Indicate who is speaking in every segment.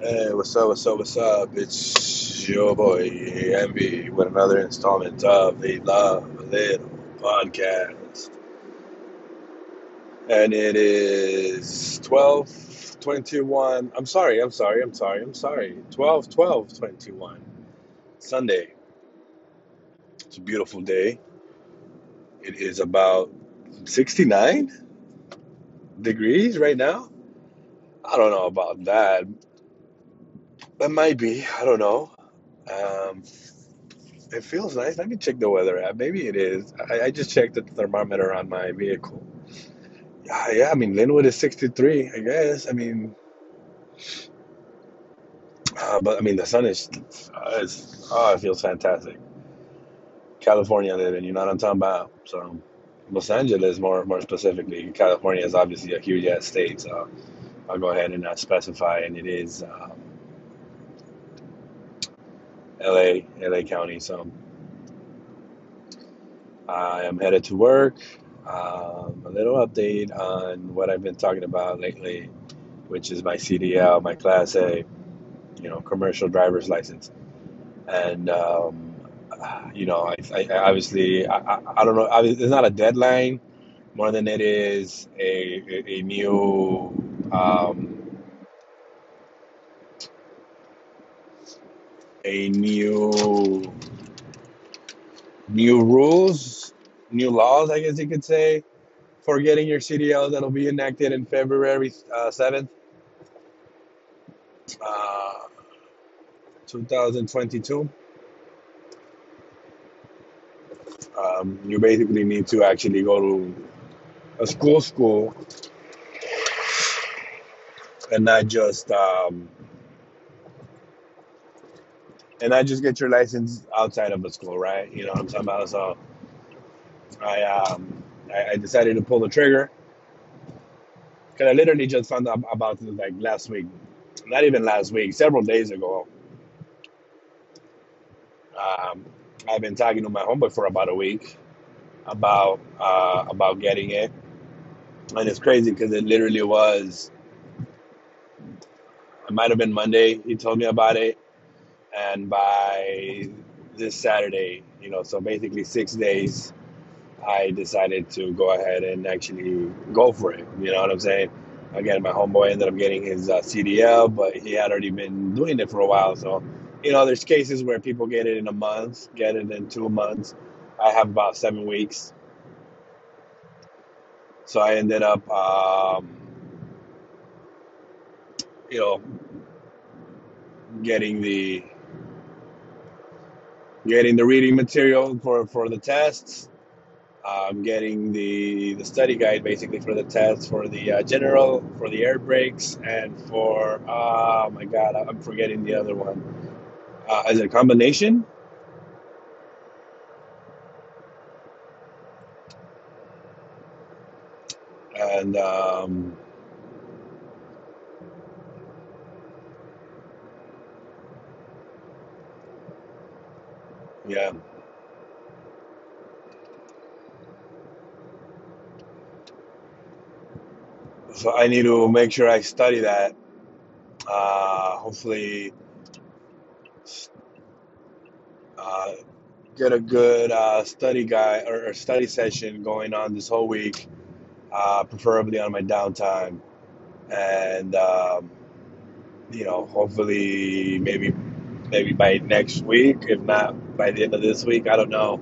Speaker 1: Hey, what's up, what's up, what's up? It's your boy, MV, with another installment of the Love Little podcast. And it is 12 21. I'm sorry, I'm sorry, I'm sorry, I'm sorry. 12 12 21. Sunday. It's a beautiful day. It is about 69 degrees right now. I don't know about that. It might be, I don't know. Um, It feels nice. Let me check the weather app. Maybe it is. I, I just checked the thermometer on my vehicle. Yeah, yeah. I mean, Lynwood is 63, I guess. I mean, uh, but I mean, the sun is, uh, oh, it feels fantastic. California living, you know what I'm talking about? So, Los Angeles, more more specifically, California is obviously a huge ass state. So, I'll go ahead and uh, specify, and it is um, LA, LA County. So, I am headed to work. Um, a little update on what I've been talking about lately, which is my CDL, my Class A, you know, commercial driver's license. And, um, you know, I, I obviously, I, I, I don't know, it's not a deadline more than it is a, a, a new, um, a new, new rules, new laws, I guess you could say, for getting your CDL that'll be enacted in February uh, 7th, uh, 2022. Um, you basically need to actually go to a school school and not just um, and I just get your license outside of the school, right? You know what I'm talking about? So I um, I, I decided to pull the trigger because I literally just found out about it like last week, not even last week, several days ago. Um, I've been talking to my homeboy for about a week about uh, about getting it, and it's crazy because it literally was. It might have been Monday. He told me about it, and by this Saturday, you know, so basically six days, I decided to go ahead and actually go for it. You know what I'm saying? Again, my homeboy ended up getting his uh, CDL, but he had already been doing it for a while. So, you know, there's cases where people get it in a month, get it in two months. I have about seven weeks. So I ended up, um, you know, getting the getting the reading material for for the tests. Um, getting the the study guide basically for the tests for the uh, general, for the air brakes, and for oh my god, I'm forgetting the other one. Uh, is it a combination? And um, yeah, so I need to make sure I study that. Uh, hopefully, uh, get a good uh, study guide or, or study session going on this whole week, uh, preferably on my downtime, and um, you know, hopefully, maybe maybe by next week, if not by the end of this week, I don't know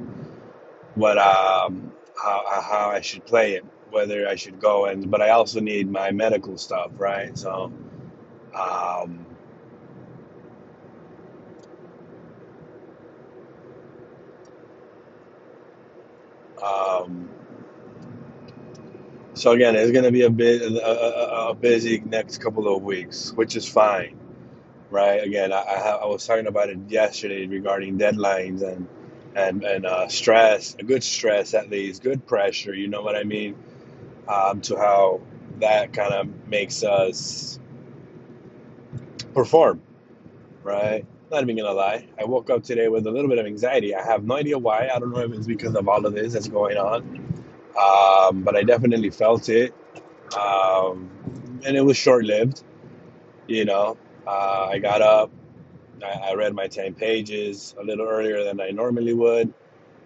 Speaker 1: what um, how how I should play it, whether I should go and, but I also need my medical stuff, right? So, um, um, so again, it's gonna be a bit a, a, a busy next couple of weeks, which is fine, right? Again, I I, I was talking about it yesterday regarding deadlines and and and uh, stress, a good stress at least, good pressure. You know what I mean? Um, to how that kind of makes us perform, right? Not even gonna lie. I woke up today with a little bit of anxiety. I have no idea why. I don't know if it's because of all of this that's going on, um, but I definitely felt it, um, and it was short lived, you know. Uh, I got up, I, I read my 10 pages a little earlier than I normally would.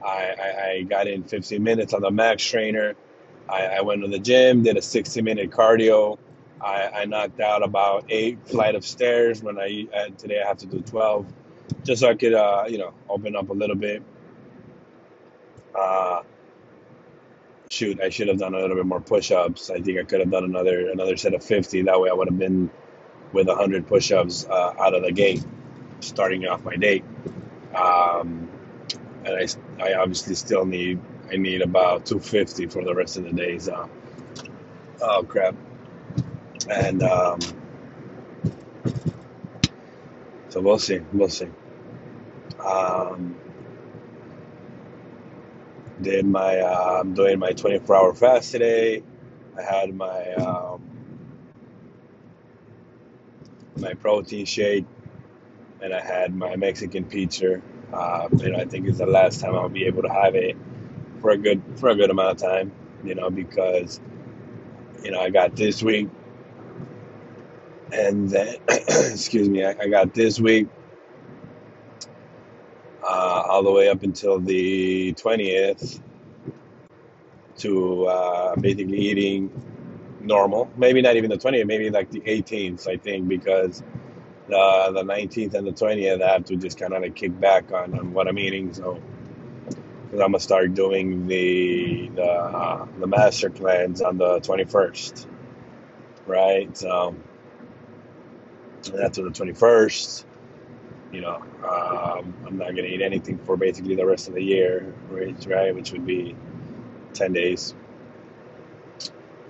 Speaker 1: I, I, I got in 15 minutes on the max trainer. I, went to the gym, did a 60 minute cardio. I, knocked out about eight flight of stairs when I uh, today I have to do 12 just so I could uh, you know open up a little bit. Uh, shoot, I should have done a little bit more push-ups. I think I could have done another another set of 50. That way I would have been with 100 push-ups uh, out of the gate, starting off my day. Um, and I, I obviously still need I need about 250 for the rest of the days. Uh, oh crap! And um, so we'll see, we'll see. Um, did my uh, I'm doing my 24 hour fast today. I had my um, my protein shake, and I had my Mexican pizza. Uh, you know, I think it's the last time I'll be able to have it for a good for a good amount of time. You know, because you know I got this week, and then excuse me, I, I got this week uh, all the way up until the 20th to uh, basically eating normal. Maybe not even the 20th, maybe like the 18th, I think, because the the 19th and the 20th I have to just kind of like kick back on, on what I'm eating. So, because I'm gonna start doing the the uh, the master cleanse on the 21st, right? So, after the 21st, you know, um, I'm not gonna eat anything for basically the rest of the year? Right, which would be 10 days.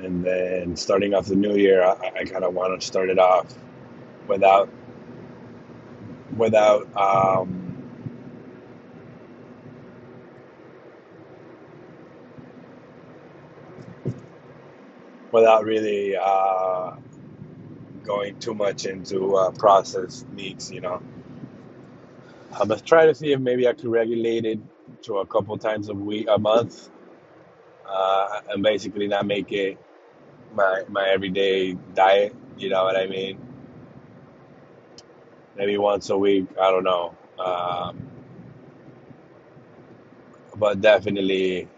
Speaker 1: And then starting off the new year, I, I kind of want to start it off without without um, without really uh, going too much into uh, processed meats. You know, I'm gonna try to see if maybe I could regulate it to a couple times a week, a month, uh, and basically not make it my my everyday diet. You know what I mean? Maybe once a week. I don't know, um, but definitely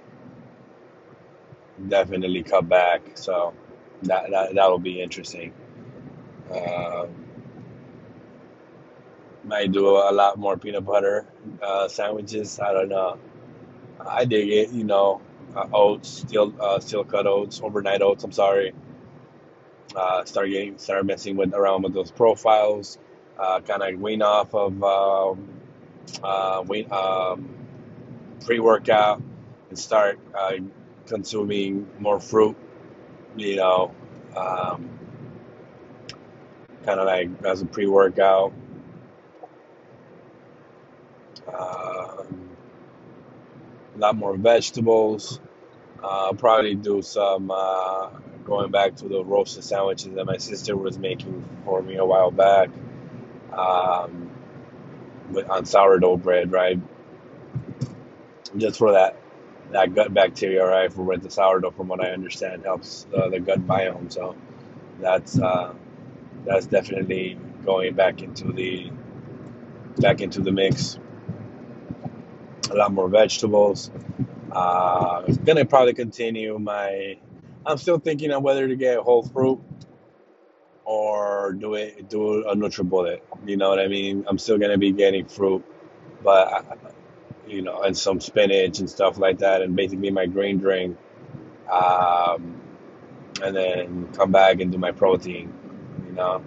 Speaker 1: definitely cut back. So that that that will be interesting. Um, might do a lot more peanut butter uh, sandwiches. I don't know. I dig it. You know, uh, oats, steel uh, steel cut oats, overnight oats. I'm sorry. Uh, start getting start messing with around with those profiles. Uh, kind of wean off of um, uh, wean um, pre workout and start uh, consuming more fruit. You know, um, kind of like as a pre workout. Um, a lot more vegetables. Uh, I'll probably do some uh, going back to the roasted sandwiches that my sister was making for me a while back um, with, on sourdough bread, right? Just for that that gut bacteria, right? For with the sourdough, from what I understand, helps uh, the gut biome. So that's uh, that's definitely going back into the back into the mix. A lot more vegetables. Uh, gonna probably continue my. I'm still thinking on whether to get whole fruit or do it do a NutriBullet. You know what I mean? I'm still gonna be getting fruit, but you know, and some spinach and stuff like that, and basically my green drink. Um, and then come back and do my protein. You know.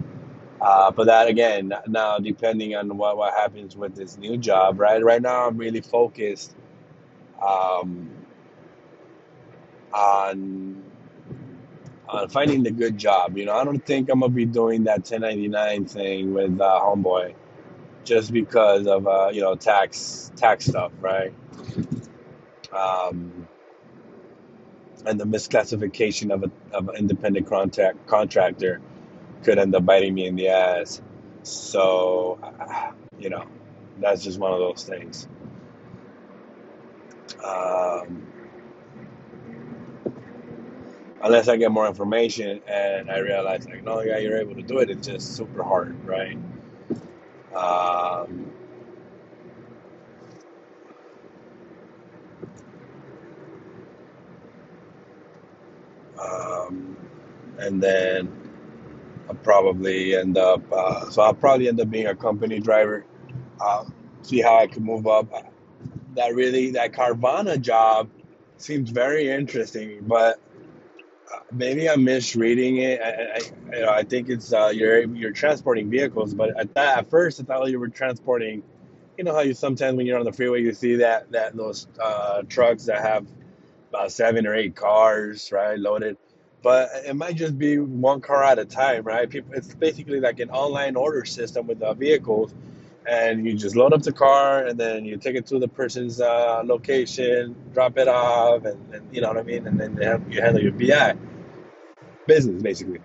Speaker 1: Uh, but that again, now depending on what, what happens with this new job, right? Right now, I'm really focused um, on on finding the good job. You know, I don't think I'm gonna be doing that 1099 thing with uh, Homeboy just because of uh, you know tax tax stuff, right? Um, and the misclassification of a of an independent contract contractor could end up biting me in the ass. So, you know, that's just one of those things. Um, unless I get more information and I realize like, no, yeah, you're able to do it. It's just super hard, right? Um, um, and then I'll probably end up. Uh, so I'll probably end up being a company driver. Um, see how I can move up. That really that Carvana job seems very interesting, but uh, maybe I'm misreading it. I, I, you know, I think it's uh, you're you're transporting vehicles, but at that at first I thought you were transporting. You know how you sometimes when you're on the freeway you see that that those uh, trucks that have about seven or eight cars, right, loaded. But it might just be one car at a time, right? People, it's basically like an online order system with the vehicles, and you just load up the car, and then you take it to the person's uh, location, drop it off, and, and you know what I mean, and then you handle your BI business basically.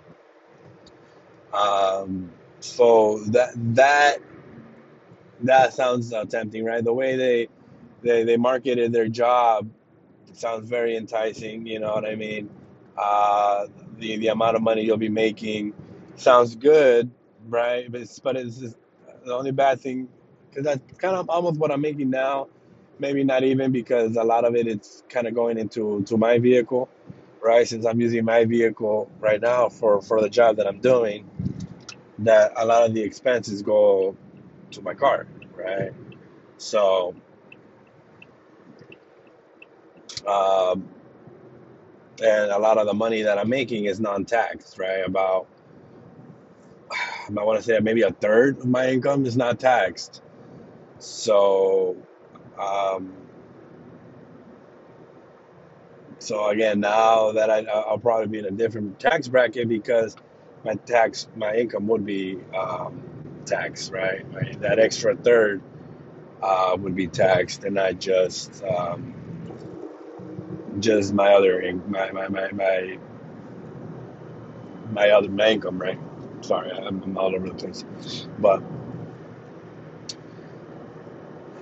Speaker 1: Um, so that that that sounds uh, tempting, right? The way they they they marketed their job sounds very enticing. You know what I mean? Uh, the the amount of money you'll be making sounds good, right? But it's, but it's just, the only bad thing because that's kind of almost what I'm making now. Maybe not even because a lot of it it's kind of going into to my vehicle, right? Since I'm using my vehicle right now for for the job that I'm doing, that a lot of the expenses go to my car, right? So. Um, and a lot of the money that I'm making is non-taxed, right? About I want to say maybe a third of my income is not taxed. So, um, so again, now that I, I'll probably be in a different tax bracket because my tax, my income would be um, taxed, right? My, that extra third uh, would be taxed, and I just um, just my other my my my my, my other my income, right? Sorry, I'm, I'm all over the place, but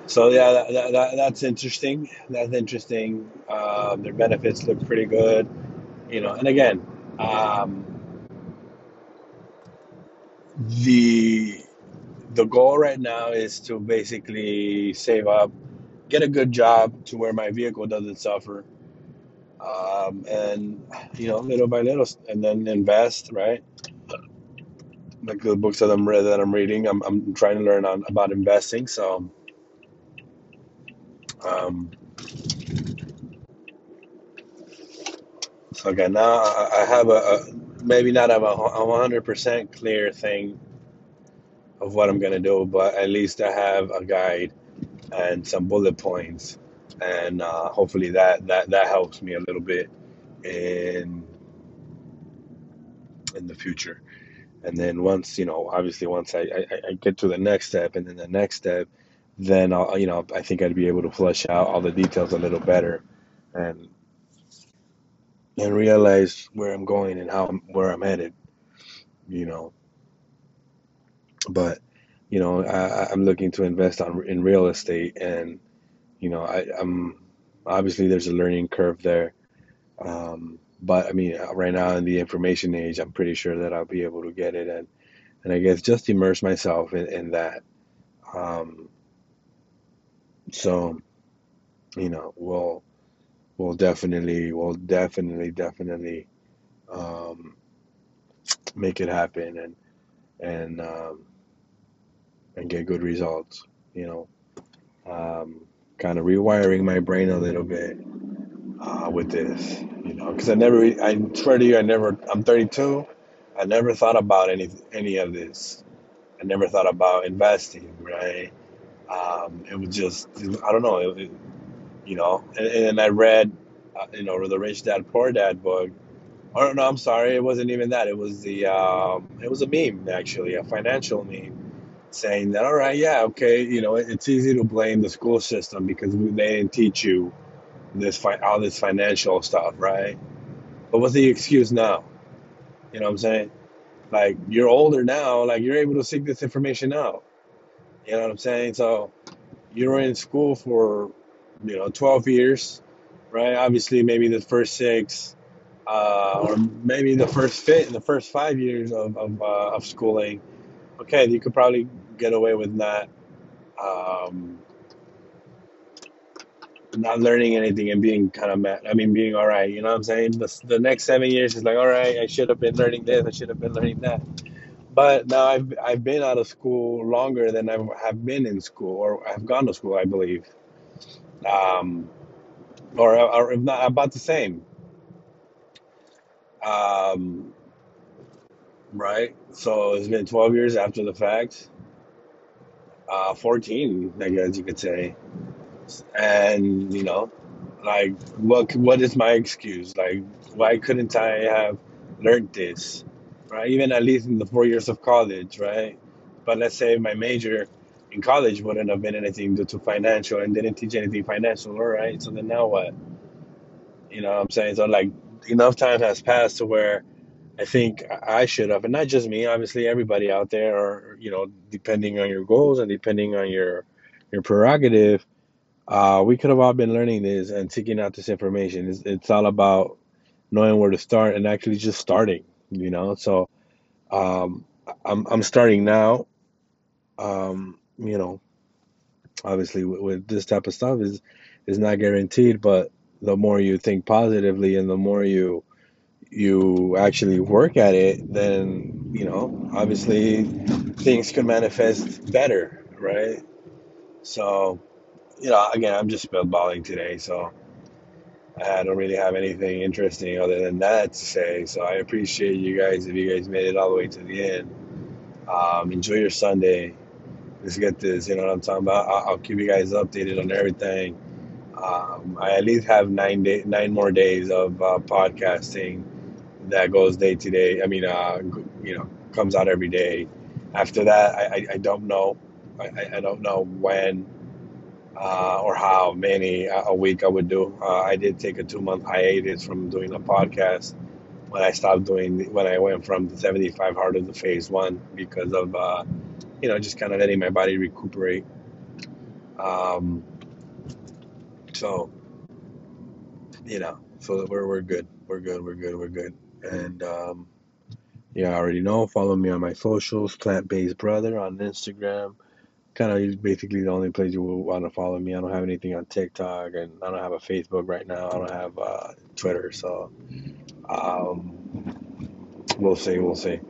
Speaker 1: so yeah, that, that, that that's interesting. That's interesting. Um, their benefits look pretty good, you know. And again, um, the the goal right now is to basically save up, get a good job to where my vehicle doesn't suffer, um, and you know, little by little, and then invest, right? Like the books that I'm re- that I'm reading, I'm I'm trying to learn on about investing. So, um, so again, now I, I have a, a maybe not have a, a 100% clear thing of what I'm gonna do, but at least I have a guide and some bullet points, and uh, hopefully that that that helps me a little bit in in the future. And then once you know, obviously, once I, I, I get to the next step, and then the next step, then I'll you know I think I'd be able to flesh out all the details a little better, and and realize where I'm going and how I'm, where I'm headed. You know, but you know I, I- am looking to invest on in real estate, and you know I, I'm obviously there's a learning curve there Um, but I mean, uh, right now in the information age, I'm pretty sure that I'll be able to get it, and and I guess just immerse myself in, in that. Um, so you know, we'll we'll definitely, we'll definitely, definitely um, make it happen, and and um, and get good results. You know, um, kind of rewiring my brain a little bit uh, with this, you know, because I never, I swear to you, I never, I'm 32, I never thought about any any of this. I never thought about investing, right? Um, it was just, I don't know, it, it- you know, and, and I read, uh, you know, the Rich Dad Poor Dad book. Oh no, I'm sorry, it wasn't even that. It was the, um, it was a meme actually, a financial meme, saying that, all right, yeah, okay, you know, it's easy to blame the school system because they didn't teach you this fi- all this financial stuff, right? But what's the excuse now? You know what I'm saying? Like you're older now, like you're able to seek this information out. You know what I'm saying? So you were in school for, you know, 12 years, right? Obviously, maybe the first six, uh, or maybe the first fit, the first five years of of, uh, of schooling, okay, you could probably get away with not um, not learning anything and being kind of mad. I mean, being all right. You know what I'm saying? The, the next seven years is like, all right, I should have been learning this. I should have been learning that. But now I've I've been out of school longer than I have been in school, or I've gone to school, I believe, um, or or if not about the same. Um, right. So it's been 12 years after the fact, uh, 14, I guess you could say, and you know, like what what is my excuse? Like why couldn't I have learned this? Right? Even at least in the four years of college, right? But let's say my major in college wouldn't have been anything due to financial and didn't teach anything financial, all right? So then now what? You know what I'm saying? So like enough time has passed to where I think I should have, and not just me, obviously everybody out there, or you know, depending on your goals and depending on your your prerogative, uh, we could have all been learning this and seeking out this information. It's, it's all about knowing where to start and actually just starting, you know. So um, I'm I'm starting now. Um, you know, obviously with, with this type of stuff is is not guaranteed, but the more you think positively and the more you you actually work at it, then you know, obviously things can manifest better, right? So, you know, again, I'm just spitballing today, so I don't really have anything interesting other than that to say. So I appreciate you guys if you guys made it all the way to the end. Um, enjoy your Sunday. Let's get this. You know what I'm talking about. I'll, I'll keep you guys updated on everything. Um, I at least have nine day, nine more days of uh, podcasting that goes day to day. I mean, uh, you know, comes out every day. After that, I, I, I don't know. I, I don't know when uh, or how many a week I would do. Uh, I did take a two month hiatus from doing a podcast when I stopped doing when I went from the 75 hard to the phase one because of uh, you know just kind of letting my body recuperate. Um, so you know, so we're we're good, we're good, we're good, we're good, and um, yeah, I already know. Follow me on my socials, plant based brother on Instagram kind of basically the only place you will want to follow me. I don't have anything on TikTok, and I don't have a Facebook right now. I don't have uh, Twitter, so um, we'll see, we'll see.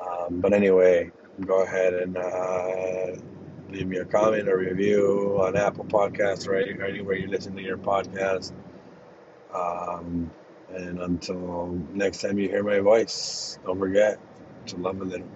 Speaker 1: Um, but anyway, go ahead and uh, leave me a comment or review on Apple Podcasts or anywhere you listen to your podcast. Um, and until next time you hear my voice, don't forget to love a little.